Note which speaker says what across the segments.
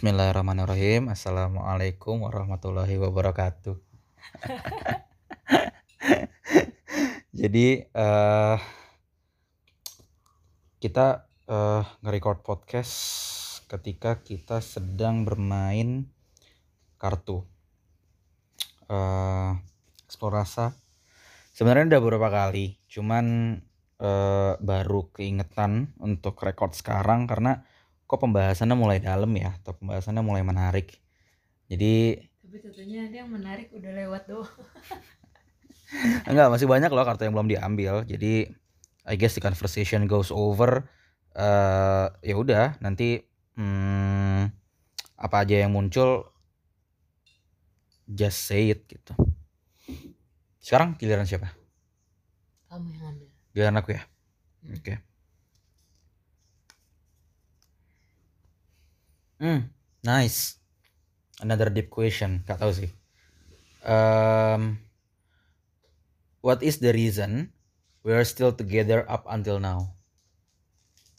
Speaker 1: Bismillahirrahmanirrahim. Assalamualaikum warahmatullahi wabarakatuh. Jadi uh, kita uh, nge-record podcast ketika kita sedang bermain kartu. Uh, eksplorasa sebenarnya udah beberapa kali, cuman uh, baru keingetan untuk record sekarang karena kok pembahasannya mulai dalam ya atau pembahasannya mulai menarik? Jadi
Speaker 2: tapi tentunya ada yang menarik udah lewat doh
Speaker 1: enggak masih banyak loh kartu yang belum diambil. Jadi I guess the conversation goes over. Uh, ya udah nanti hmm, apa aja yang muncul just say it gitu. Sekarang giliran siapa?
Speaker 2: Kamu yang ambil.
Speaker 1: Giliran aku ya? Hmm. oke. okay. Hmm, nice. Another deep question, gak tahu sih. Um, what is the reason we are still together up until now?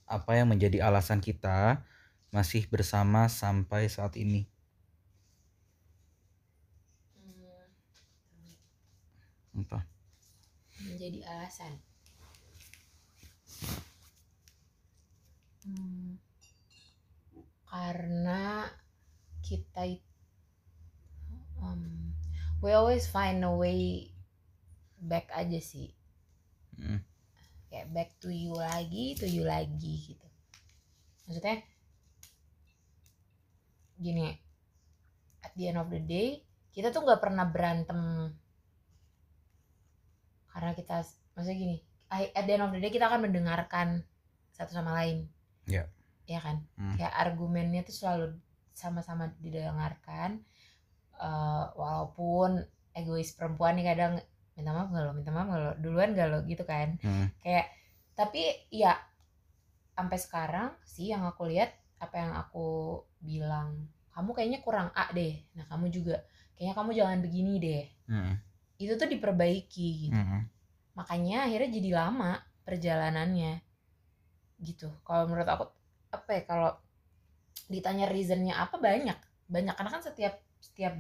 Speaker 1: Apa yang menjadi alasan kita masih bersama sampai saat ini?
Speaker 2: Apa? Menjadi alasan. Hmm karena kita um, we always find a way back aja sih. Hmm. kayak back to you lagi to you lagi gitu. Maksudnya gini at the end of the day kita tuh nggak pernah berantem. Karena kita maksudnya gini at the end of the day kita akan mendengarkan satu sama lain.
Speaker 1: Yeah
Speaker 2: ya kan? Hmm. kayak argumennya tuh selalu sama-sama didengarkan uh, walaupun egois perempuan nih kadang minta maaf gak lo? Minta maaf gak lo? Duluan gak lo? Gitu kan. Hmm. kayak tapi ya sampai sekarang sih yang aku lihat apa yang aku bilang kamu kayaknya kurang A deh. Nah kamu juga kayaknya kamu jangan begini deh. Hmm. itu tuh diperbaiki gitu. Hmm. makanya akhirnya jadi lama perjalanannya. Gitu. Kalau menurut aku apa ya kalau ditanya reasonnya apa banyak. Banyak karena kan setiap setiap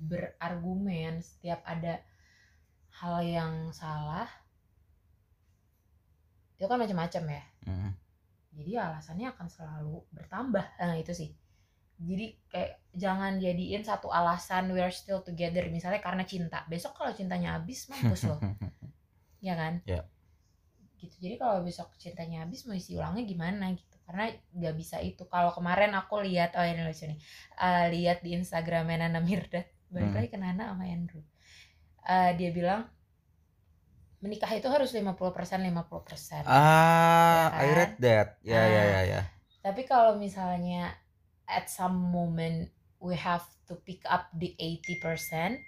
Speaker 2: berargumen setiap ada hal yang salah itu kan macam-macam ya. Mm. jadi alasannya akan selalu bertambah. Nah itu sih. Jadi kayak jangan jadiin satu alasan we are still together misalnya karena cinta. Besok kalau cintanya habis mampus loh. Ya kan?
Speaker 1: Yeah.
Speaker 2: gitu. Jadi kalau besok cintanya habis mau isi ulangnya gimana gitu karena nggak bisa itu kalau kemarin aku lihat oh ini lucu nih uh, lihat di Instagram Nana Mirdad balik hmm. lagi ke Nana sama Andrew uh, dia bilang menikah itu harus 50% 50%.
Speaker 1: Ah, ya kan? I read that. Ya, yeah, ya, ya, ya.
Speaker 2: Tapi kalau misalnya at some moment we have to pick up the 80%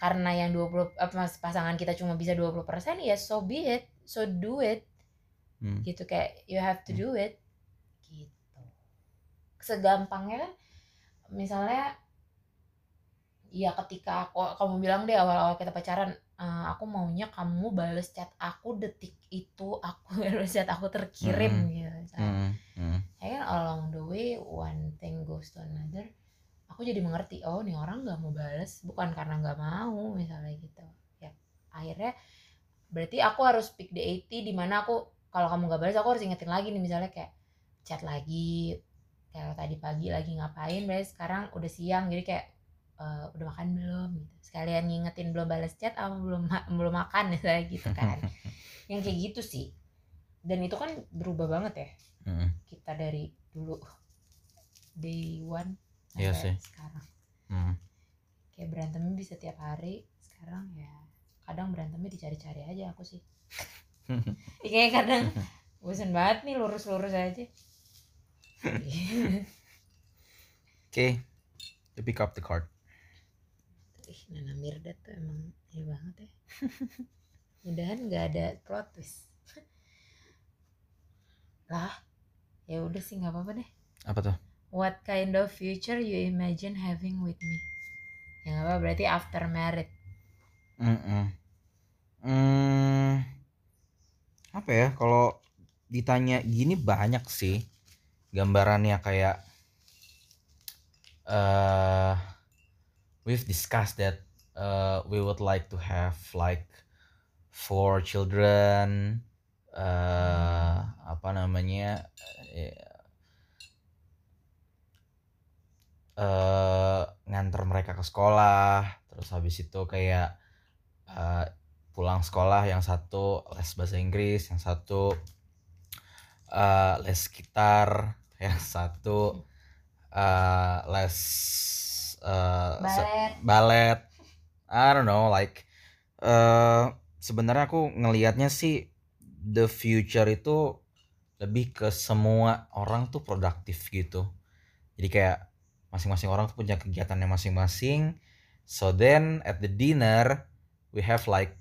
Speaker 2: karena yang 20 apa pasangan kita cuma bisa 20% ya so be it, so do it. Hmm. Gitu kayak you have to hmm. do it segampangnya kan misalnya ya ketika aku kamu bilang deh awal-awal kita pacaran uh, aku maunya kamu bales chat aku detik itu aku bales chat aku terkirim mm. gitu mm. Mm. kan along the way one thing goes to another aku jadi mengerti oh nih orang nggak mau bales bukan karena nggak mau misalnya gitu ya akhirnya berarti aku harus pick the 80 di mana aku kalau kamu nggak bales aku harus ingetin lagi nih misalnya kayak chat lagi kalau tadi pagi lagi ngapain berarti sekarang udah siang jadi kayak uh, udah makan belum gitu. Sekalian ngingetin belum balas chat apa belum ma belum makan misalnya gitu kan. Yang kayak gitu sih. Dan itu kan berubah banget ya. Mm. kita dari dulu day one
Speaker 1: iya sih.
Speaker 2: sekarang. Mm. kayak berantemnya bisa tiap hari sekarang ya kadang berantemnya dicari-cari aja aku sih. Kayak kadang bosan banget nih lurus-lurus aja
Speaker 1: okay. you pick up the card.
Speaker 2: Ih, Nana Mirda tuh emang ini banget ya. Mudahan nggak ada plot twist. lah, ya udah sih nggak apa-apa deh.
Speaker 1: Apa tuh?
Speaker 2: What kind of future you imagine having with me? Ya apa berarti after married.
Speaker 1: Mm -mm. Hmm, apa ya? Kalau ditanya gini banyak sih gambarannya kayak uh, we've discussed that uh, we would like to have like four children uh, apa namanya uh, nganter mereka ke sekolah terus habis itu kayak uh, pulang sekolah yang satu les bahasa Inggris yang satu uh, les gitar yang satu uh, les uh,
Speaker 2: balet
Speaker 1: balet I don't know like uh, sebenarnya aku ngelihatnya sih the future itu lebih ke semua orang tuh produktif gitu. Jadi kayak masing-masing orang tuh punya kegiatannya masing-masing. So then at the dinner we have like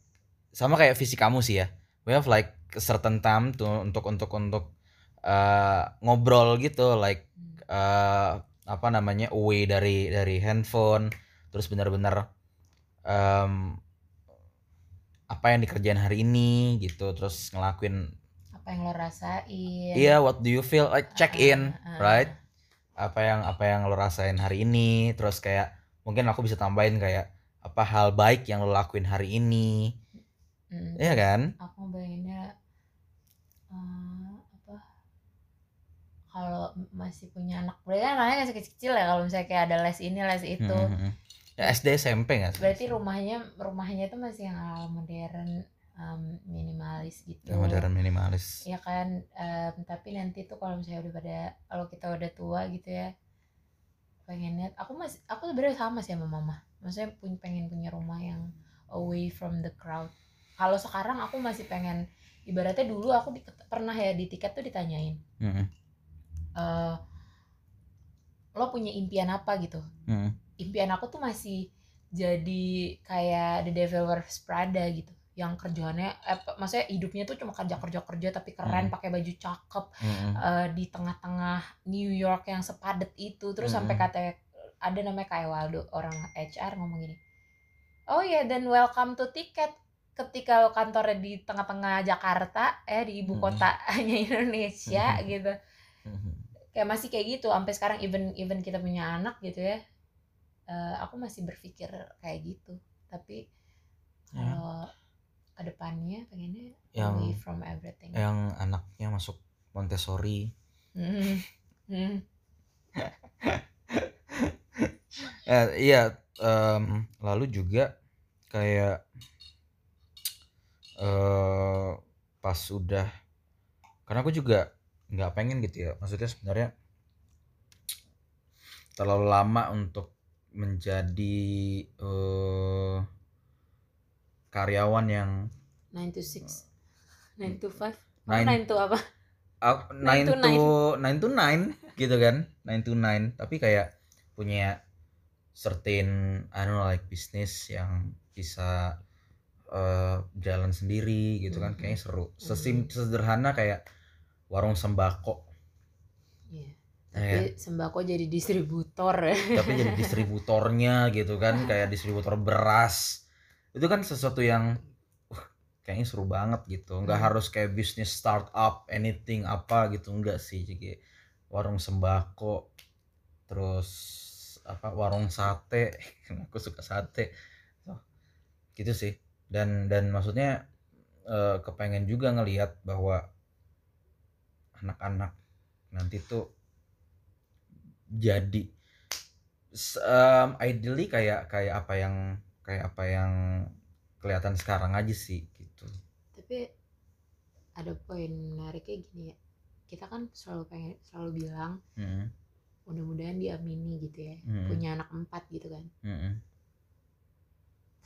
Speaker 1: sama kayak visi kamu sih ya. We have like a certain time tuh untuk untuk untuk uh, ngobrol gitu like uh, apa namanya away dari dari handphone terus benar-benar um, apa yang dikerjain hari ini gitu terus ngelakuin
Speaker 2: apa yang lo rasain?
Speaker 1: Iya yeah, what do you feel? Like check in uh, uh. right? Apa yang apa yang lo rasain hari ini? Terus kayak mungkin aku bisa tambahin kayak apa hal baik yang lo lakuin hari ini? Mm, iya kan?
Speaker 2: Aku bayanginnya apa kalau masih punya anak berarti kan anaknya masih kecil-kecil ya kalau misalnya kayak ada les ini les itu. Mm -hmm.
Speaker 1: ya, SD SMP nggak
Speaker 2: berarti rumahnya rumahnya itu masih yang modern um, minimalis gitu.
Speaker 1: Modern minimalis.
Speaker 2: Ya kan um, tapi nanti tuh kalau misalnya udah pada kalau kita udah tua gitu ya pengen lihat aku masih aku sebenarnya sama sih sama mama. Maksudnya punya pengen punya rumah yang away from the crowd. Kalau sekarang aku masih pengen ibaratnya dulu aku di, pernah ya di tiket tuh ditanyain. Mm -hmm. Uh, lo punya impian apa gitu mm -hmm. impian aku tuh masih jadi kayak the developers Prada gitu yang kerjaannya eh, maksudnya hidupnya tuh cuma kerja kerja kerja tapi keren hmm. pakai baju cakep hmm. uh, di tengah-tengah New York yang sepadet itu terus hmm. sampai kata ada namanya kayak Waldo orang HR ngomong gini oh ya yeah, dan welcome to tiket ketika kantornya di tengah-tengah Jakarta eh di ibu kotanya Indonesia hmm. gitu hmm. Kayak masih kayak gitu sampai sekarang even even kita punya anak gitu ya uh, aku masih berpikir kayak gitu tapi ya. kalau yeah ke depannya pengennya
Speaker 1: yang
Speaker 2: away from everything
Speaker 1: yang anaknya masuk Montessori mm. Mm. ya, iya um, lalu juga kayak uh, pas sudah karena aku juga nggak pengen gitu ya maksudnya sebenarnya terlalu lama untuk menjadi uh, karyawan yang
Speaker 2: 9 to 6 9 to 5 9 to apa?
Speaker 1: Uh, 9, 9 to 9. 9 to 9 gitu kan 9 to 9 tapi kayak punya certain I don't know like bisnis yang bisa uh, jalan sendiri gitu kan mm -hmm. kayaknya seru sesim mm -hmm. sederhana kayak warung sembako.
Speaker 2: Yeah. Tapi ya. sembako jadi distributor
Speaker 1: tapi jadi distributornya gitu kan kayak distributor beras. Itu kan sesuatu yang uh, kayaknya seru banget gitu. Nggak hmm. harus kayak bisnis startup anything apa gitu enggak sih. Jadi warung sembako terus apa warung sate. Aku suka sate. Gitu sih. Dan dan maksudnya eh, kepengen juga ngelihat bahwa anak-anak nanti tuh jadi um, ideally kayak kayak apa yang kayak apa yang kelihatan sekarang aja sih gitu
Speaker 2: tapi ada poin menariknya gini ya kita kan selalu pengen selalu bilang hmm. mudah-mudahan diamini gitu ya hmm. punya anak empat gitu kan hmm.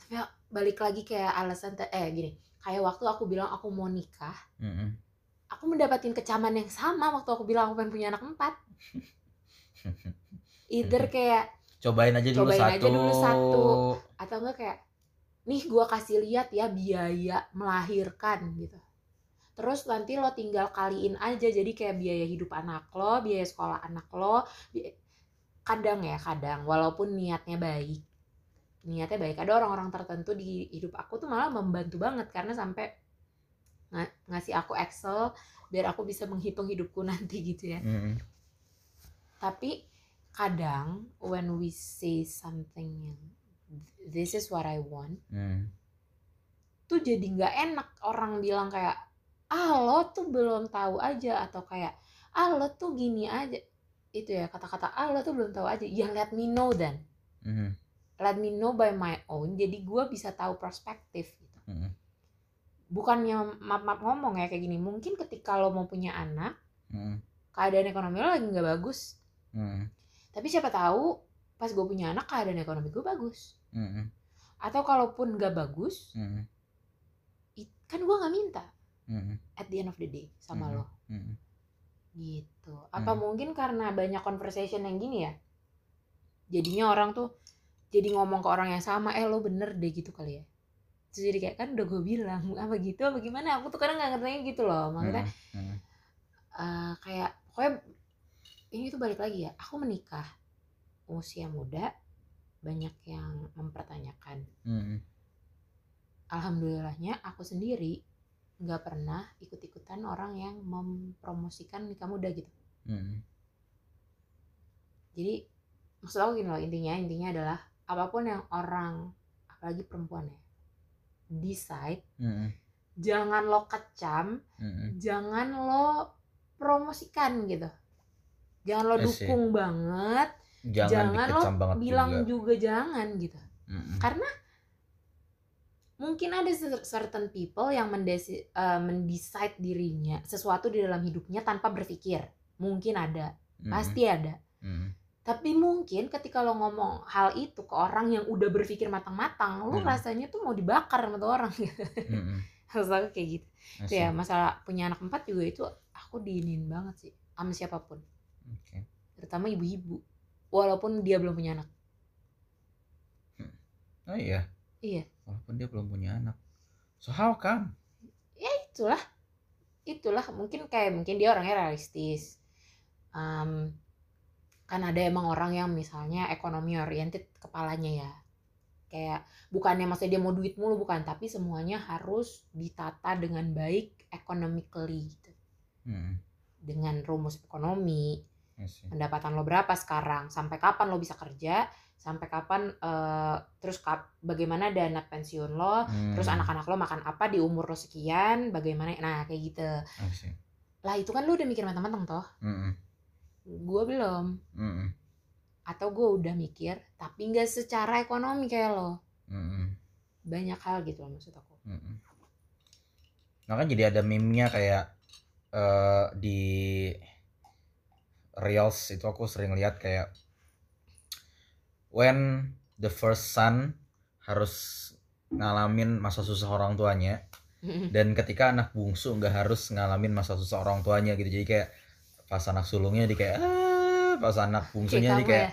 Speaker 2: tapi balik lagi kayak alasan eh gini kayak waktu aku bilang aku mau nikah hmm. Aku mendapatkan kecaman yang sama waktu aku bilang aku pengen punya anak empat. Either kayak
Speaker 1: cobain aja dulu
Speaker 2: cobain
Speaker 1: satu.
Speaker 2: aja dulu satu. Atau enggak kayak nih gue kasih lihat ya biaya melahirkan gitu. Terus nanti lo tinggal kaliin aja. Jadi kayak biaya hidup anak lo biaya sekolah anak lo kadang ya kadang. Walaupun niatnya baik. Niatnya baik. Ada orang-orang tertentu di hidup aku tuh malah membantu banget karena sampai ng ngasih aku Excel biar aku bisa menghitung hidupku nanti gitu ya mm -hmm. tapi kadang when we say something yang this is what I want
Speaker 1: Hmm.
Speaker 2: tuh jadi nggak enak orang bilang kayak ah lo tuh belum tahu aja atau kayak ah lo tuh gini aja itu ya kata-kata ah lo tuh belum tahu aja ya let me know then
Speaker 1: Mhm.
Speaker 2: let me know by my own jadi gue bisa tahu perspektif gitu
Speaker 1: Mhm.
Speaker 2: Bukannya map-map ngomong ya kayak gini mungkin ketika lo mau punya anak
Speaker 1: Mhm.
Speaker 2: keadaan ekonomi lo lagi nggak bagus
Speaker 1: Mhm.
Speaker 2: tapi siapa tahu pas gue punya anak keadaan ekonomi gue bagus
Speaker 1: Mhm.
Speaker 2: atau kalaupun nggak bagus it- kan gue nggak minta
Speaker 1: Mhm.
Speaker 2: at the end of the day sama
Speaker 1: Mhm.
Speaker 2: lo
Speaker 1: Mhm.
Speaker 2: gitu apa
Speaker 1: Hmm.
Speaker 2: mungkin karena banyak conversation yang gini ya jadinya orang tuh jadi ngomong ke orang yang sama eh lo bener deh gitu kali ya terus jadi kayak kan udah gue bilang apa gitu apa gimana aku tuh kadang nggak ngertinya gitu loh maksudnya
Speaker 1: Mhm.
Speaker 2: eh, kayak pokoknya ini tuh balik lagi ya aku menikah usia muda banyak yang mempertanyakan
Speaker 1: Mhm.
Speaker 2: alhamdulillahnya aku sendiri nggak pernah ikut-ikutan orang yang mempromosikan nikah muda gitu
Speaker 1: Mhm.
Speaker 2: jadi maksud aku gini loh intinya intinya adalah apa pun yang orang apalagi perempuan ya decide
Speaker 1: Mhm.
Speaker 2: jangan lo kecam
Speaker 1: Mhm.
Speaker 2: jangan lo promosikan gitu jangan lo dukung banget
Speaker 1: Jangan,
Speaker 2: jangan lo
Speaker 1: banget
Speaker 2: bilang
Speaker 1: juga.
Speaker 2: juga. jangan gitu
Speaker 1: Mhm.
Speaker 2: karena mungkin ada cer- certain people yang mendesi, eh, mendecide dirinya sesuatu di dalam hidupnya tanpa berpikir mungkin ada
Speaker 1: Mhm.
Speaker 2: pasti ada
Speaker 1: Mhm.
Speaker 2: Tapi mungkin ketika lo ngomong hal itu ke orang yang udah berpikir matang-matang lo
Speaker 1: Hmm.
Speaker 2: rasanya tuh mau dibakar sama tuh orang
Speaker 1: Mhm.
Speaker 2: maksud aku kayak gitu Itu
Speaker 1: see.
Speaker 2: ya masalah punya anak empat juga itu aku diinin banget sih sama siapa pun
Speaker 1: Oke.
Speaker 2: terutama ibu-ibu walaupun dia belum punya anak
Speaker 1: Oh iya.
Speaker 2: Iya.
Speaker 1: Walaupun dia belum punya anak. So how come?
Speaker 2: itulah itulah mungkin kayak mungkin dia orangnya realistis Em, kan ada emang orang yang misalnya ekonomi oriented kepalanya ya kayak bukannya maksudnya dia mau duit mulu bukan tapi semuanya harus ditata dengan baik economically gitu
Speaker 1: Mhm.
Speaker 2: dengan rumus ekonomi pendapatan lo berapa sekarang sampai kapan lo bisa kerja sampai kapan eh, terus kap- bagaimana dana pensiun lo terus
Speaker 1: Hmm.
Speaker 2: anak-anak lo makan apa di umur lo sekian bagaimana nah kayak gitu lah itu kan lo udah mikir matang-matang toh
Speaker 1: Mhm.
Speaker 2: Gue belum
Speaker 1: Mhm.
Speaker 2: atau gue udah mikir tapi nggak secara ekonomi kayak lo
Speaker 1: Mhm.
Speaker 2: banyak hal gitu loh maksud aku
Speaker 1: Mhm. Makanya jadi ada meme-nya kayak eh, di Reels itu aku sering lihat kayak when the first son harus ngalamin masa susah orang tuanya dan ketika anak bungsu nggak harus ngalamin masa susah orang tuanya gitu jadi kayak pas anak sulungnya di kayak ah, pas anak bungsunya di kayak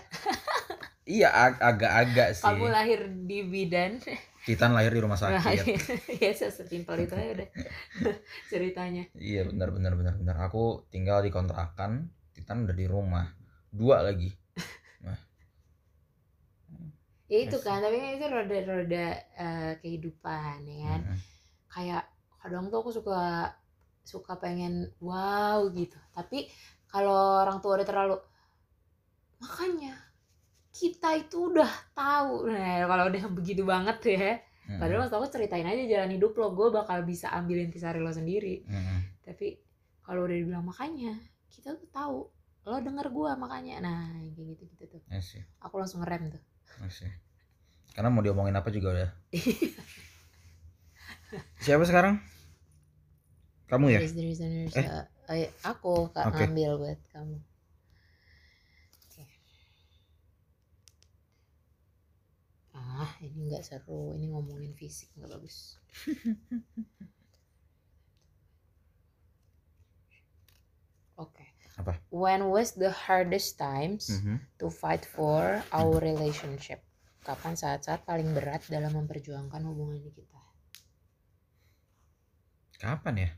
Speaker 1: iya ag- agak-agak
Speaker 2: ya
Speaker 1: sih.
Speaker 2: Kamu lahir di bidan.
Speaker 1: Titan lahir di rumah sakit.
Speaker 2: Ya sesimpel itu aja udah ceritanya.
Speaker 1: Iya benar benar benar benar. Aku tinggal di kontrakan, Titan udah di rumah. Dua lagi.
Speaker 2: ya itu kan tapi kan itu roda-roda eh, kehidupan ya kan?
Speaker 1: Mm-mm.
Speaker 2: kayak kadang tuh aku suka suka pengen wow gitu tapi kalau orang tua udah terlalu makanya kita itu udah tahu nah kalau udah begitu banget ya
Speaker 1: Mm-mm.
Speaker 2: padahal maksud aku ceritain aja jalan hidup lo gue bakal bisa ambil intisari lo sendiri
Speaker 1: Mm-mm.
Speaker 2: tapi kalau udah dibilang makanya kita tuh tahu lo denger gue makanya nah kayak gitu gitu tuh
Speaker 1: I see,
Speaker 2: aku langsung ngerem tuh
Speaker 1: I see. Karena mau diomongin apa juga udah. Siapa sekarang? Kamu ya?
Speaker 2: There's the reason
Speaker 1: Eh.
Speaker 2: eh, aku kak
Speaker 1: Oke.
Speaker 2: ngambil buat kamu Oke. ah ini nggak seru ini ngomongin fisik nggak bagus oke
Speaker 1: Apa?
Speaker 2: when was the hardest times
Speaker 1: Mhm.
Speaker 2: to fight for our relationship kapan saat-saat paling berat dalam memperjuangkan hubungan kita
Speaker 1: Kapan ya?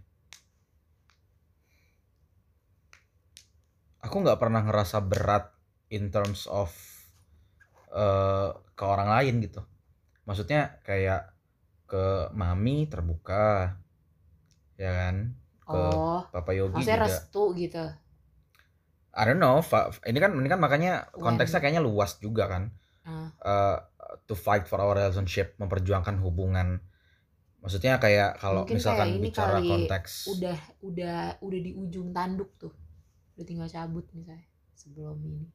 Speaker 1: Aku nggak pernah ngerasa berat in terms of eh, ke orang lain gitu. Maksudnya kayak ke mami terbuka, ya kan? Ke
Speaker 2: oh
Speaker 1: Papa Yogi
Speaker 2: maksudnya
Speaker 1: juga.
Speaker 2: restu gitu
Speaker 1: I don't know fa- ini kan ini kan makanya konteksnya kayaknya luas juga kan
Speaker 2: Ah.
Speaker 1: Eh, to fight for our relationship memperjuangkan hubungan maksudnya kayak kalau misalkan
Speaker 2: kayak
Speaker 1: bicara konteks
Speaker 2: udah udah udah di ujung tanduk tuh udah tinggal cabut misalnya sebelum ini.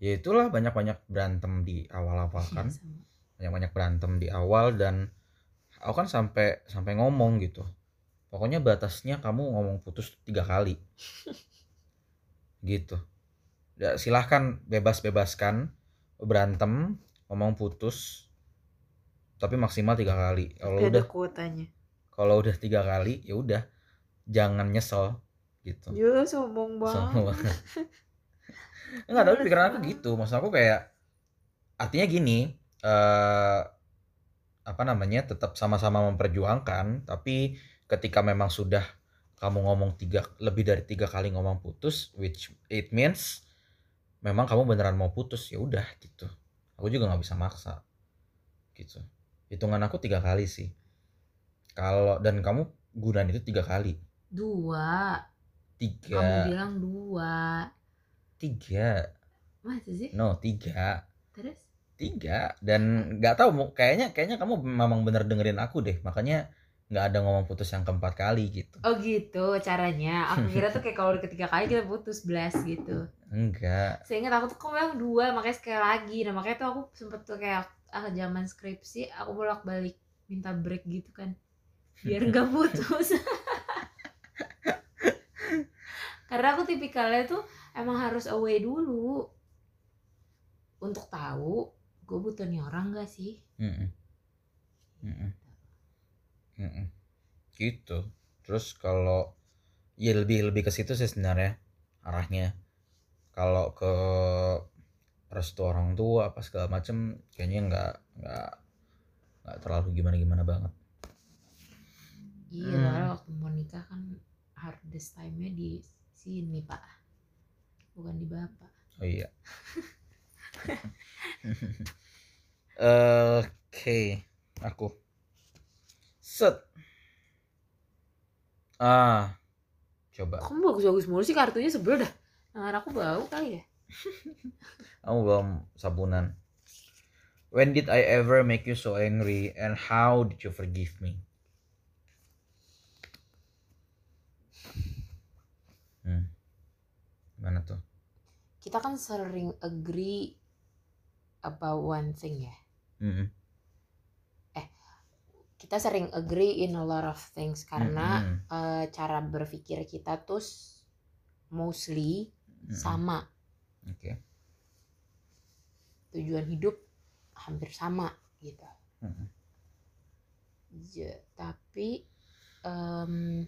Speaker 1: Ya itulah banyak-banyak berantem di awal-awal
Speaker 2: Iya,
Speaker 1: kan.
Speaker 2: sama.
Speaker 1: banyak-banyak berantem di awal dan aku kan sampai sampai ngomong gitu. Pokoknya batasnya kamu ngomong putus tiga kali. Gitu. Ya, silahkan bebas-bebaskan berantem ngomong putus tapi maksimal tiga kali. Kalau udah
Speaker 2: kuotanya.
Speaker 1: kalau udah tiga kali ya udah jangan nyesel gitu
Speaker 2: ya sombong
Speaker 1: Sombong
Speaker 2: banget
Speaker 1: Enggak, tapi pikiran aku gitu. Maksud aku kayak artinya gini, eh apa namanya? tetap sama-sama memperjuangkan, tapi ketika memang sudah kamu ngomong tiga lebih dari tiga kali ngomong putus, which it means memang kamu beneran mau putus, ya udah gitu. Aku juga nggak bisa maksa. Gitu. Hitungan aku tiga kali sih. Kalau dan kamu gunain itu tiga kali.
Speaker 2: dua kamu
Speaker 1: Tiga.
Speaker 2: bilang dua.
Speaker 1: Tiga.
Speaker 2: masa sih?
Speaker 1: No, tiga.
Speaker 2: terus?
Speaker 1: Tiga. Dan nggak tahu kayaknya kayaknya kamu memang bener dengerin aku deh. Makanya nggak ada ngomong putus yang keempat kali gitu.
Speaker 2: Oh gitu caranya. Aku kira tuh kayak kalau ketiga kali kita putus blast gitu.
Speaker 1: Enggak.
Speaker 2: Seingat aku tuh kok bilang dua makanya sekali lagi. Nah makanya tuh aku sempet tuh kayak ah zaman skripsi aku bolak balik minta break gitu kan. Biar nggak putus karena aku tipikalnya tuh emang harus away dulu untuk tahu gue butuh nih orang gak sih
Speaker 1: Mm-mm. Mm-mm. Mm-mm. gitu terus kalau ya lebih lebih ke situ sih sebenarnya arahnya kalau ke restu orang tua apa segala macem kayaknya nggak nggak nggak terlalu gimana gimana banget
Speaker 2: iya
Speaker 1: Hmm.
Speaker 2: waktu mau nikah kan hardest time-nya di sini pak bukan di bapak
Speaker 1: Oh iya. Oke, aku. Set. Ah, coba.
Speaker 2: kamu bagus-bagus mulu sih kartunya sebel dah tangan aku bau kali ya
Speaker 1: Kamu belum sabunan. When did I ever make you so angry and how did you forgive me? Gimana tuh?
Speaker 2: kita kan sering agree about one thing ya
Speaker 1: Mm-mm.
Speaker 2: kita sering agree in a lot of things karena
Speaker 1: Mm-mm.
Speaker 2: eh, cara berpikir kita tuh mostly
Speaker 1: Mm-mm.
Speaker 2: sama
Speaker 1: Oke.
Speaker 2: tujuan hidup hampir sama gitu
Speaker 1: Mm-mm.
Speaker 2: Ja- tapi em,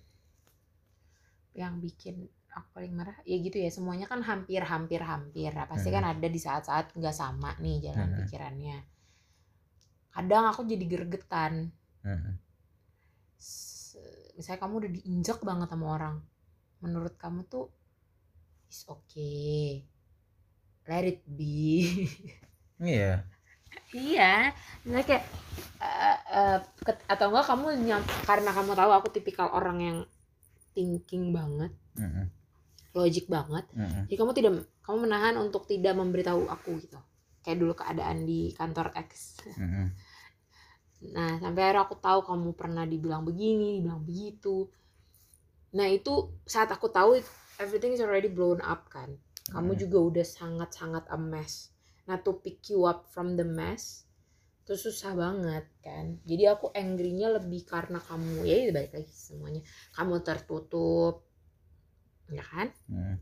Speaker 2: yang bikin aku paling marah ya gitu ya semuanya kan hampir hampir hampir Nah, pasti kan ada di saat-saat nggak sama nih jalan
Speaker 1: Mhm.
Speaker 2: pikirannya kadang aku jadi gergetan. S- misalnya kamu udah diinjak banget sama orang menurut kamu tuh is okay let it be
Speaker 1: Iya.
Speaker 2: iya misalnya kayak eh, eh, ket- atau enggak kamu nyam, karena kamu tahu aku tipikal orang yang thinking banget
Speaker 1: Mm-mm.
Speaker 2: Logic banget.
Speaker 1: Mm-mm.
Speaker 2: jadi kamu tidak kamu menahan untuk tidak memberitahu aku gitu. Kayak dulu keadaan di kantor X.
Speaker 1: Mm-mm.
Speaker 2: nah sampai akhirnya aku tahu kamu pernah dibilang begini dibilang begitu. Nah itu saat aku tahu everything is already blown up kan. Kamu
Speaker 1: Mm.
Speaker 2: juga udah sangat-sangat a mess. Nah to pick you up from the mess itu susah banget kan. Jadi aku angry-nya lebih karena kamu ya balik lagi semuanya. Kamu tertutup ya kan
Speaker 1: Mm.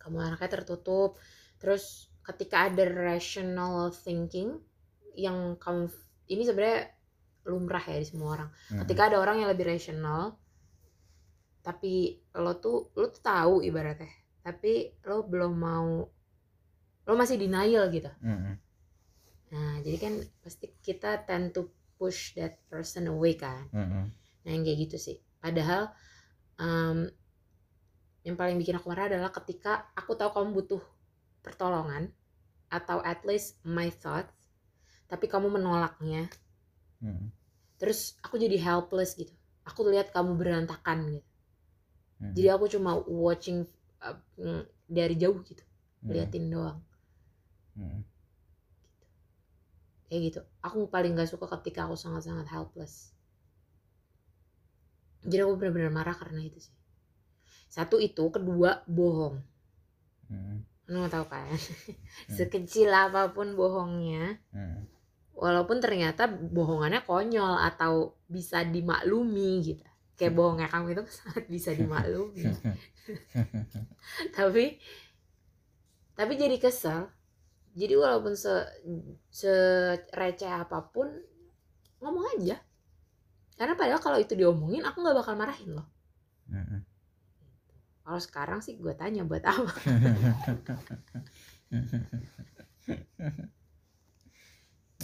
Speaker 2: kamu anaknya tertutup terus ketika ada rational thinking yang kamu ini sebenarnya lumrah ya di semua orang
Speaker 1: Mm-mm.
Speaker 2: ketika ada orang yang lebih rational tapi lo tuh lo tuh tahu ibaratnya tapi lo belum mau lo masih denial gitu
Speaker 1: Mm-mm.
Speaker 2: nah jadi kan pasti kita tend to push that person away kan
Speaker 1: Mm-mm.
Speaker 2: Nah yang kayak gitu sih. Padahal em, yang paling bikin aku marah adalah ketika aku tahu kamu butuh pertolongan atau at least my thoughts, tapi kamu menolaknya.
Speaker 1: Mm-mm.
Speaker 2: Terus aku jadi helpless gitu. Aku lihat kamu berantakan gitu.
Speaker 1: Mm-mm.
Speaker 2: Jadi aku cuma watching uh, mm, dari jauh gitu
Speaker 1: Hmm.
Speaker 2: liatin doang
Speaker 1: Hmm.
Speaker 2: kayak gitu aku paling gak suka ketika aku sangat-sangat helpless jadi aku benar-benar marah karena itu sih satu itu kedua bohong.
Speaker 1: Hmm.
Speaker 2: nggak tahu kan? Sekecil apa pun bohongnya
Speaker 1: Hmm.
Speaker 2: walaupun ternyata bohongannya konyol atau bisa dimaklumi gitu. Kayak bohongnya kamu itu sangat bisa dimaklumi. Tapi tapi jadi kesel. Jadi walaupun se se receh apa pun ngomong aja. Karena padahal kalau itu diomongin aku nggak bakal marahin loh.
Speaker 1: Hmm.
Speaker 2: Kalau sekarang sih gue tanya buat apa?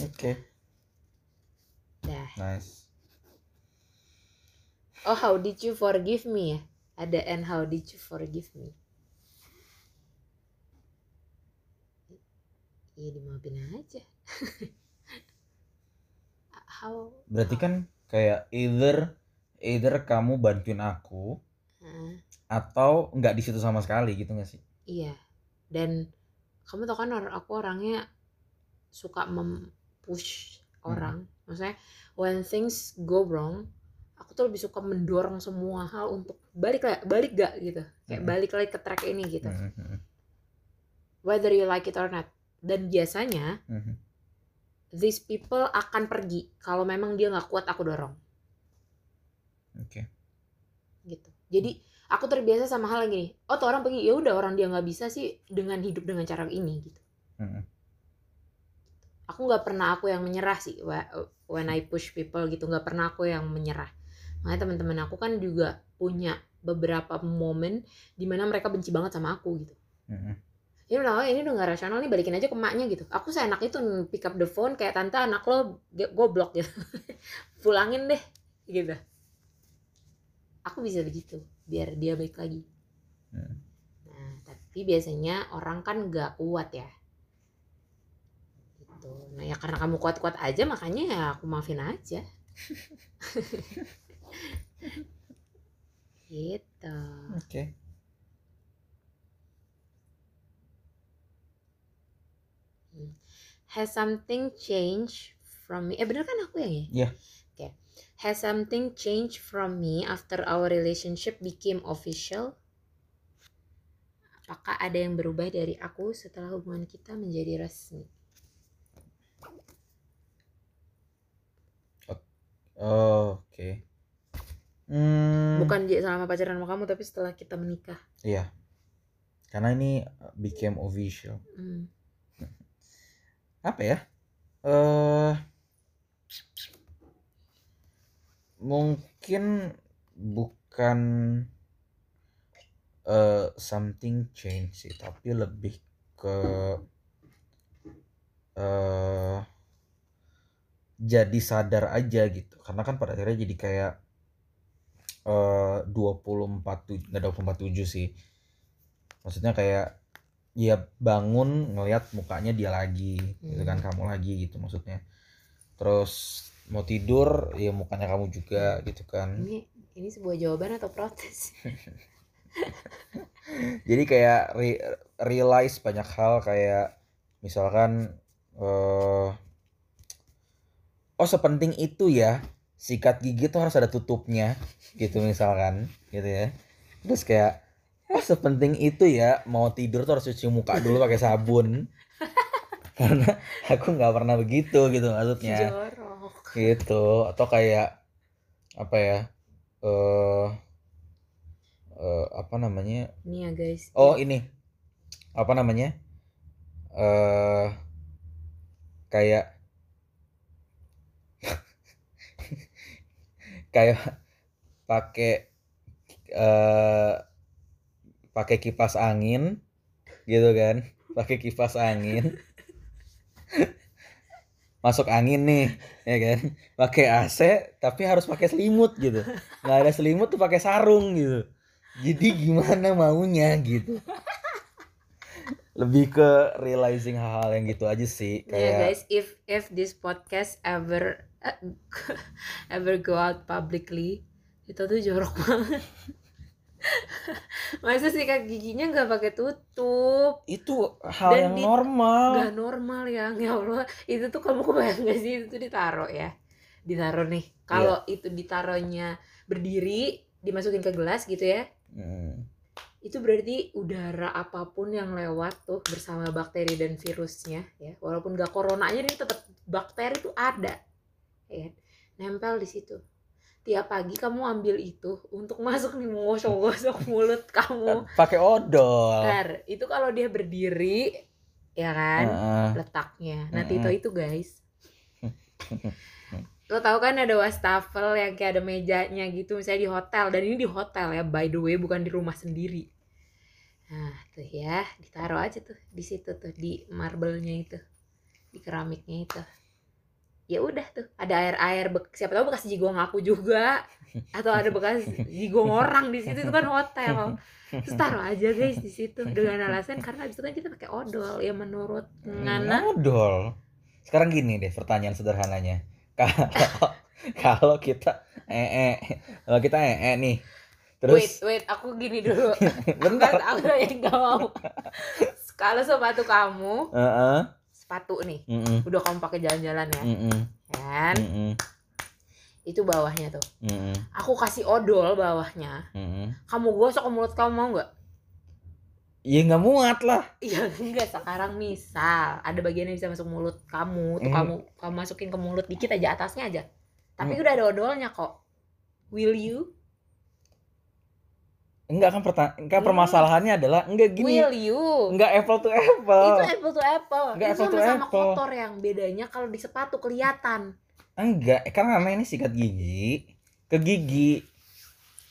Speaker 1: Oke,
Speaker 2: dah.
Speaker 1: Nice.
Speaker 2: oh how did you forgive me ya? Ada and how did you forgive me? Iya dimaafin aja. How
Speaker 1: Berarti kan kayak either either kamu bantuin aku. Atau nggak di situ sama sekali gitu gak sih?
Speaker 2: Iya. Dan kamu tau kan aku orangnya suka mempush orang. Maksudnya when things go wrong, aku tuh lebih suka mendorong semua hal untuk balik la- balik gak gitu. Kayak
Speaker 1: Mm.
Speaker 2: balik lagi ke track ini gitu.
Speaker 1: Hmm, hmm,
Speaker 2: Whether you like it or not. Dan biasanya
Speaker 1: hmm, hmm.
Speaker 2: these people akan pergi kalau memang dia nggak kuat aku dorong
Speaker 1: Oke.
Speaker 2: gitu. Jadi aku terbiasa sama hal yang gini. Oh, tuh orang pergi, ya udah orang dia nggak bisa sih dengan hidup dengan cara ini gitu.
Speaker 1: Hmm,
Speaker 2: aku nggak pernah aku yang menyerah sih when I push people gitu nggak pernah aku yang menyerah. Makanya teman-teman aku kan juga punya beberapa momen di mana mereka benci banget sama aku gitu.
Speaker 1: Hmm,
Speaker 2: ini udah ini udah nggak rasional nih balikin aja ke emaknya gitu. Aku seenak itu pick up the phone kayak tante anak lo goblok gitu. Pulangin deh gitu aku bisa begitu biar dia baik lagi.
Speaker 1: Hmm.
Speaker 2: nah tapi biasanya orang kan nggak kuat ya. Gitu. Nah ya karena kamu kuat-kuat aja makanya ya aku maafin aja. Gitu.
Speaker 1: Oke.
Speaker 2: has something changed from me? Eh bener kan aku yang ya?
Speaker 1: Iya.
Speaker 2: Has something changed from me after our relationship became official apakah ada yang berubah dari aku setelah hubungan kita menjadi resmi
Speaker 1: Oh, Oke. Hmm,
Speaker 2: bukan selama pacaran sama kamu tapi setelah kita menikah
Speaker 1: Iya. Karena ini uh, became official.
Speaker 2: Hmm.
Speaker 1: Apa ya? Eh mungkin bukan eh something change sih, tapi lebih ke eh jadi sadar aja gitu. Karena kan pada akhirnya jadi kayak eh 24 tuj- nggak 24 7 sih. Maksudnya kayak ya bangun ngelihat mukanya dia lagi gitu kan kamu lagi gitu maksudnya terus mau tidur ya mukanya kamu juga gitu kan.
Speaker 2: Ini ini sebuah jawaban atau protes?
Speaker 1: Jadi kayak re- realize banyak hal kayak misalkan eh oh sepenting itu ya sikat gigi tuh harus ada tutupnya gitu misalkan gitu ya. Terus kayak oh sepenting itu ya mau tidur tuh harus cuci muka dulu pakai sabun. Karena aku nggak pernah begitu gitu maksudnya gitu. Atau kayak apa ya eh eh, apa namanya?
Speaker 2: Ini ya guys.
Speaker 1: Oh ini. Apa namanya? Eh kayak kayak pakai eh pakai kipas angin gitu kan? Pakai kipas angin masuk angin nih ya kan? Pakai AC tapi harus pakai selimut gitu. Nggak ada selimut tuh pakai sarung gitu. Jadi gimana maunya gitu. Lebih ke realizing hal-hal yang gitu aja sih
Speaker 2: ya
Speaker 1: kayak
Speaker 2: guys if if this podcast ever ever go out publicly itu tuh jorok banget masa sikat giginya nggak pakai tutup.
Speaker 1: Itu hal
Speaker 2: Dan
Speaker 1: yang
Speaker 2: di-
Speaker 1: normal.
Speaker 2: nggak normal ya. Ya Allah. Itu tuh kamu kebayang gak sih? Itu tuh ditaruh ya. Ditaruh nih. Kalau itu ditaruhnya berdiri dimasukin ke gelas gitu ya.
Speaker 1: Mm.
Speaker 2: itu berarti udara apa pun yang lewat tuh bersama bakteri dan virusnya ya. Walaupun gak corona aja nih tetap bakteri tuh ada. Ya kan? nempel di situ tiap pagi kamu ambil itu untuk masuk nih menggosok-gosok mulut kamu
Speaker 1: Pakai odol.
Speaker 2: Ntar, itu kalau dia berdiri ya kan
Speaker 1: Heeh.
Speaker 2: letaknya nah
Speaker 1: Mm-mm.
Speaker 2: Tito itu guys lo tau kan ada wastafel yang kayak ada mejanya gitu misalnya di hotel dan ini di hotel ya by the way bukan di rumah sendiri nah tuh ya ditaruh aja tuh di situ tuh di marble-nya itu di keramiknya itu ya udah tuh ada air air siapa tahu bekas jigong aku juga atau ada bekas jigong orang di situ itu kan hotel terus taruh aja guys di situ dengan alasan karena abis itu kan kita pakai odol ya menurut Ngana
Speaker 1: Odol. Sekarang gini deh pertanyaan sederhananya. Kalau kalau kita ee kalau kita ee nih.
Speaker 2: wait
Speaker 1: Terus
Speaker 2: wait aku gini dulu
Speaker 1: bentar.
Speaker 2: aku yang gak mau kalau sepatu kamu
Speaker 1: Heeh.
Speaker 2: Sepatu nih
Speaker 1: Mm-mm.
Speaker 2: udah kamu pakai jalan-jalan ya
Speaker 1: Mm-mm.
Speaker 2: kan
Speaker 1: Mm-mm.
Speaker 2: itu bawahnya tuh
Speaker 1: Mm-mm.
Speaker 2: aku kasih odol bawahnya
Speaker 1: Mm-mm.
Speaker 2: kamu gosok ke mulut kamu mau nggak
Speaker 1: Ya nggak muat lah.
Speaker 2: Iya enggak sekarang misal ada bagian yang bisa masuk mulut kamu tuh
Speaker 1: Hmm.
Speaker 2: kamu kamu masukin ke mulut dikit aja atasnya aja tapi udah ada odolnya kok will you
Speaker 1: Enggak kan perta- kan
Speaker 2: Hmm.
Speaker 1: permasalahannya adalah enggak gini.
Speaker 2: will you
Speaker 1: Enggak apple to apple.
Speaker 2: itu apple to apple
Speaker 1: Enggak
Speaker 2: itu
Speaker 1: apple to
Speaker 2: sama-sama
Speaker 1: apple.
Speaker 2: kotor yang bedanya kalau di sepatu kelihatan
Speaker 1: Enggak, karena ini sikat gigi ke gigi.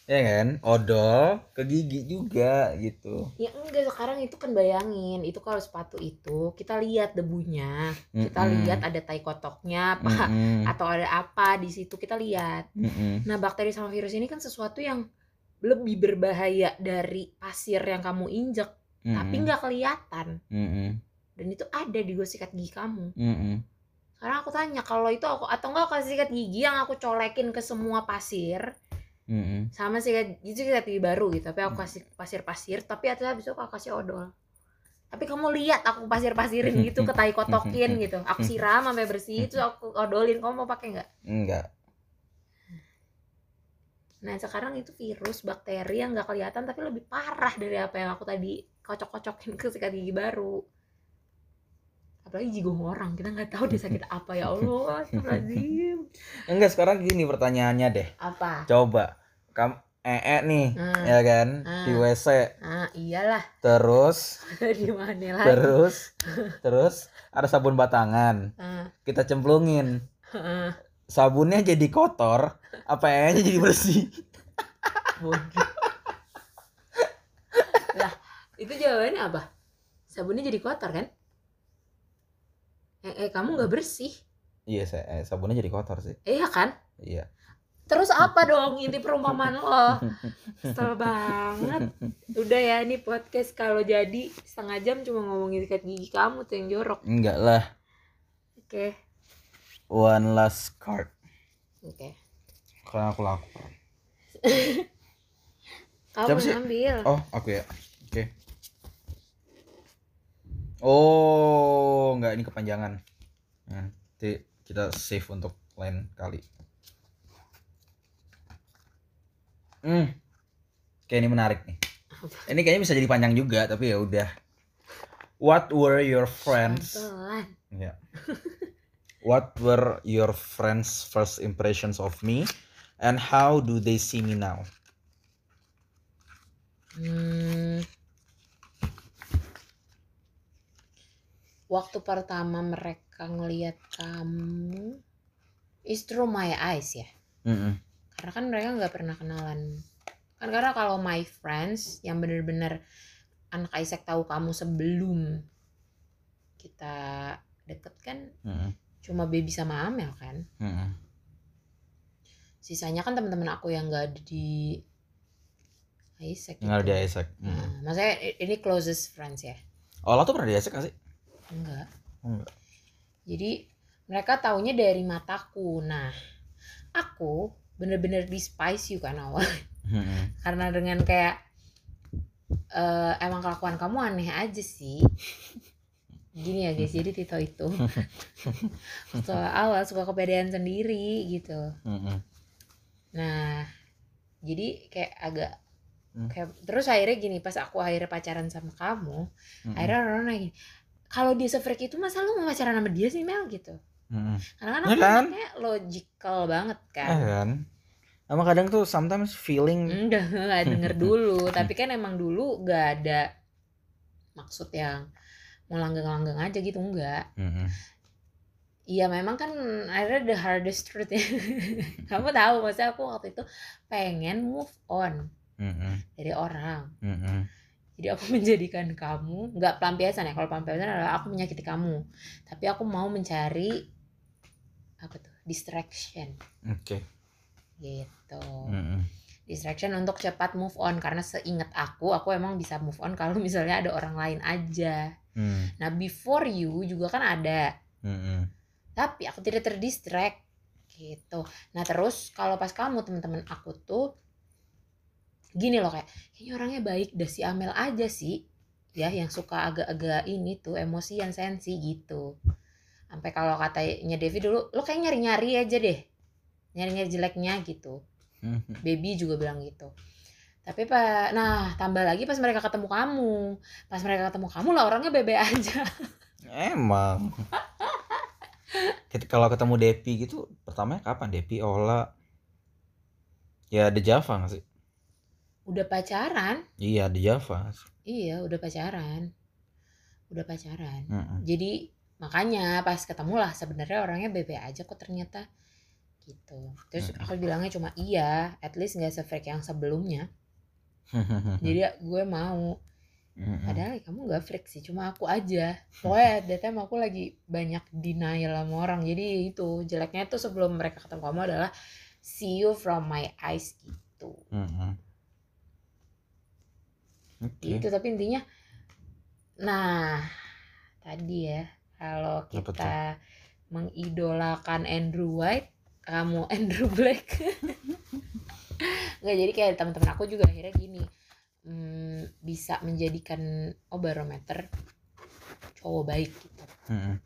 Speaker 1: Ya kan? Odol ke gigi juga gitu.
Speaker 2: ya enggak sekarang itu kan bayangin itu kalau sepatu itu kita lihat debunya kita
Speaker 1: Mm-mm.
Speaker 2: lihat ada tai kotoknya apa
Speaker 1: Mm-mm.
Speaker 2: atau ada apa di situ kita lihat
Speaker 1: Mm-mm.
Speaker 2: Nah, bakteri sama virus ini kan sesuatu yang lebih berbahaya dari pasir yang kamu injek, tapi
Speaker 1: Mm-mm.
Speaker 2: nggak kelihatan.
Speaker 1: Mm-mm.
Speaker 2: Dan itu ada di gosok sikat gigi kamu.
Speaker 1: Mm-mm.
Speaker 2: Sekarang aku tanya, kalau itu aku atau enggak kasih sikat gigi yang aku colekin ke semua pasir,
Speaker 1: Mm-mm.
Speaker 2: sama sikat itu sikat gigi baru gitu, tapi aku kasih pasir-pasir, tapi atas habis itu aku kasih odol. Tapi kamu lihat aku pasir-pasirin gitu, ke tai kotokin gitu. Aku siram sampai bersih, itu aku odolin. Kamu mau pakai nggak?
Speaker 1: Enggak.
Speaker 2: Nah sekarang itu virus bakteri yang nggak kelihatan tapi lebih parah dari apa yang aku tadi kocok-kocokin ke sikat gigi baru. Apalagi jigong orang kita nggak tahu dia sakit apa ya Allah. Astagfirullahaladzim.
Speaker 1: Enggak, sekarang gini pertanyaannya deh.
Speaker 2: Apa?
Speaker 1: Coba kamu ee nih,
Speaker 2: Hmm.
Speaker 1: ya kan? Di
Speaker 2: Hmm.
Speaker 1: WC.
Speaker 2: Ah iyalah
Speaker 1: Terus
Speaker 2: di mana lagi?
Speaker 1: terus terus ada sabun batangan.
Speaker 2: Ah,
Speaker 1: Kita cemplungin.
Speaker 2: ah,
Speaker 1: Sabunnya jadi kotor, apa ee jadi bersih?
Speaker 2: lah itu jawabannya apa? Sabunnya jadi kotor kan? Eh, eh kamu nggak bersih?
Speaker 1: Iya, saya eh, sabunnya jadi kotor sih.
Speaker 2: Iya kan?
Speaker 1: Iya.
Speaker 2: Terus apa dong inti perumpamaan lo? Kesel banget. Udah ya ini podcast kalau jadi setengah jam cuma ngomongin sikat gigi kamu tuh yang jorok.
Speaker 1: Enggak lah.
Speaker 2: Oke.
Speaker 1: One last card.
Speaker 2: Oke.
Speaker 1: Karena aku laku.
Speaker 2: Kamu
Speaker 1: Siapa sih?
Speaker 2: ambil.
Speaker 1: Oh, aku ya. Oke. Oh, enggak ini kepanjangan. Nanti kita save untuk lain kali. Hmm. Kayak ini menarik nih. Ini kayaknya bisa jadi panjang juga, tapi ya udah. What were your friends?
Speaker 2: Pelan.
Speaker 1: Ya. What were your friends' first impressions of me, and how do they see me now?
Speaker 2: Hmm. Waktu pertama mereka ngelihat kamu is through my eyes ya.
Speaker 1: Mm-mm.
Speaker 2: karena kan mereka nggak pernah kenalan kan karena kalau my friends yang bener-bener anak Isaac tahu kamu sebelum kita deket kan
Speaker 1: Mm-mm.
Speaker 2: Cuma baby sama Amel kan
Speaker 1: Mm-mm.
Speaker 2: sisanya kan teman-teman aku yang nggak ada di Isaac
Speaker 1: Yang ada
Speaker 2: gitu.
Speaker 1: di Isaac. Mm.
Speaker 2: Nah, maksudnya ini closest friends ya
Speaker 1: Ola tuh pernah di Isaac gak sih?
Speaker 2: enggak
Speaker 1: Enggak.
Speaker 2: jadi mereka taunya dari mataku nah aku bener-bener despise you kan awal
Speaker 1: Mm-mm.
Speaker 2: karena dengan kayak eh, emang kelakuan kamu aneh aja sih gini ya guys jadi Tito itu waktu awal suka kepedean sendiri gitu. Nah jadi kayak agak
Speaker 1: Hmm.
Speaker 2: kayak terus akhirnya gini pas aku akhirnya pacaran sama kamu akhirnya orang nanya kalau dia sefreak itu masa lu mau pacaran sama dia sih Mel? gitu. Karena kan
Speaker 1: Ya
Speaker 2: aku
Speaker 1: kan?
Speaker 2: logical banget kan.
Speaker 1: Kan? Emang kadang tuh sometimes feeling
Speaker 2: Enggak, nggak denger dulu. Tapi kan emang dulu gak ada maksud yang mau langgeng-langgeng aja gitu, enggak.
Speaker 1: Mm-mm.
Speaker 2: Iya memang kan akhirnya the hardest truth ya. Kamu tahu maksudnya aku waktu itu pengen move on
Speaker 1: Mm-mm.
Speaker 2: dari orang.
Speaker 1: Mm-mm.
Speaker 2: Jadi aku menjadikan kamu, nggak pelampiasan ya. Kalau pelampiasan adalah aku menyakiti kamu. Tapi aku mau mencari apa tuh? Distraction
Speaker 1: Oke
Speaker 2: gitu.
Speaker 1: Mm-mm.
Speaker 2: distraction untuk cepat move on karena seingat aku aku emang bisa move on kalau misalnya ada orang lain aja
Speaker 1: Mm.
Speaker 2: nah before you juga kan ada.
Speaker 1: Mm-mm.
Speaker 2: tapi aku tidak terdistract gitu. Nah terus kalau pas kamu teman-teman aku tuh gini loh kayak kayaknya orangnya baik dah si Amel aja sih. Ya yang suka agak-agak ini tuh emosian sensi gitu. Sampai kalau katanya Devi dulu lo kayak nyari-nyari aja deh nyari-nyari jeleknya gitu. Baby juga bilang gitu tapi pak nah tambah lagi pas mereka ketemu kamu pas mereka ketemu kamu lah orangnya bebe aja
Speaker 1: Emang. Kalau ketemu Depi gitu, pertamanya kapan Depi Ola? Ya The Java nggak sih?
Speaker 2: udah pacaran
Speaker 1: Iya The Java.
Speaker 2: iya udah pacaran udah pacaran
Speaker 1: Mm-mm.
Speaker 2: jadi makanya pas ketemu lah sebenarnya orangnya bebe aja kok ternyata gitu terus aku bilangnya cuma iya at least nggak sefreak yang sebelumnya jadi gue mau. Padahal ya kamu gak freak sih, cuma aku aja. Pokoknya at that time aku lagi banyak denial sama orang. Jadi itu jeleknya tuh sebelum mereka ketemu kamu adalah see you from my eyes gitu.
Speaker 1: Mm-mm. Oke.
Speaker 2: Gitu tapi intinya nah tadi ya kalau kita mengidolakan Andrew White, kamu Andrew Black. Nggak jadi kayak teman-teman aku juga akhirnya gini hmm, bisa menjadikan oh barometer cowok baik gitu.
Speaker 1: Mm-mm.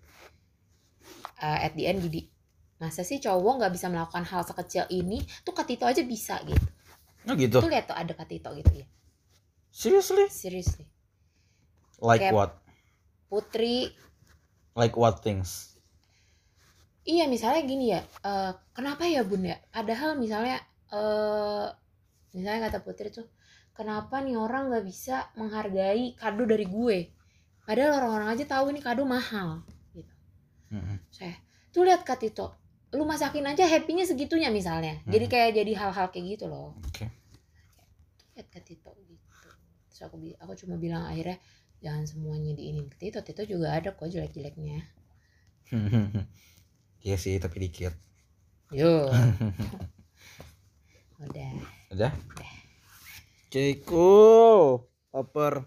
Speaker 2: uh, at the end gini masa sih cowok nggak bisa melakukan hal sekecil ini tuh Katito aja bisa gitu
Speaker 1: Oh gitu.
Speaker 2: tuh lihat tuh ada Katito gitu ya
Speaker 1: Seriously?
Speaker 2: seriously
Speaker 1: Like
Speaker 2: Kayak-
Speaker 1: what?
Speaker 2: Putri
Speaker 1: Like what things?
Speaker 2: iya misalnya gini ya uh, kenapa ya bun ya padahal misalnya uh, misalnya kata Putri tuh kenapa nih orang nggak bisa menghargai kado dari gue padahal orang-orang aja tahu ini kado mahal gitu
Speaker 1: Mm-mm.
Speaker 2: saya tuh lihat Katito lu masakin aja happynya segitunya misalnya jadi
Speaker 1: Hmm.
Speaker 2: kayak jadi hal-hal kayak gitu loh
Speaker 1: Oke.
Speaker 2: lihat ke Tito gitu terus aku aku cuma bilang akhirnya jangan semuanya diinin ke Tito Tito juga ada kok jelek-jeleknya
Speaker 1: Iya sih, tapi dikit.
Speaker 2: yo udah
Speaker 1: Udah? Cool. Upper.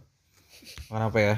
Speaker 1: Warna apa ya?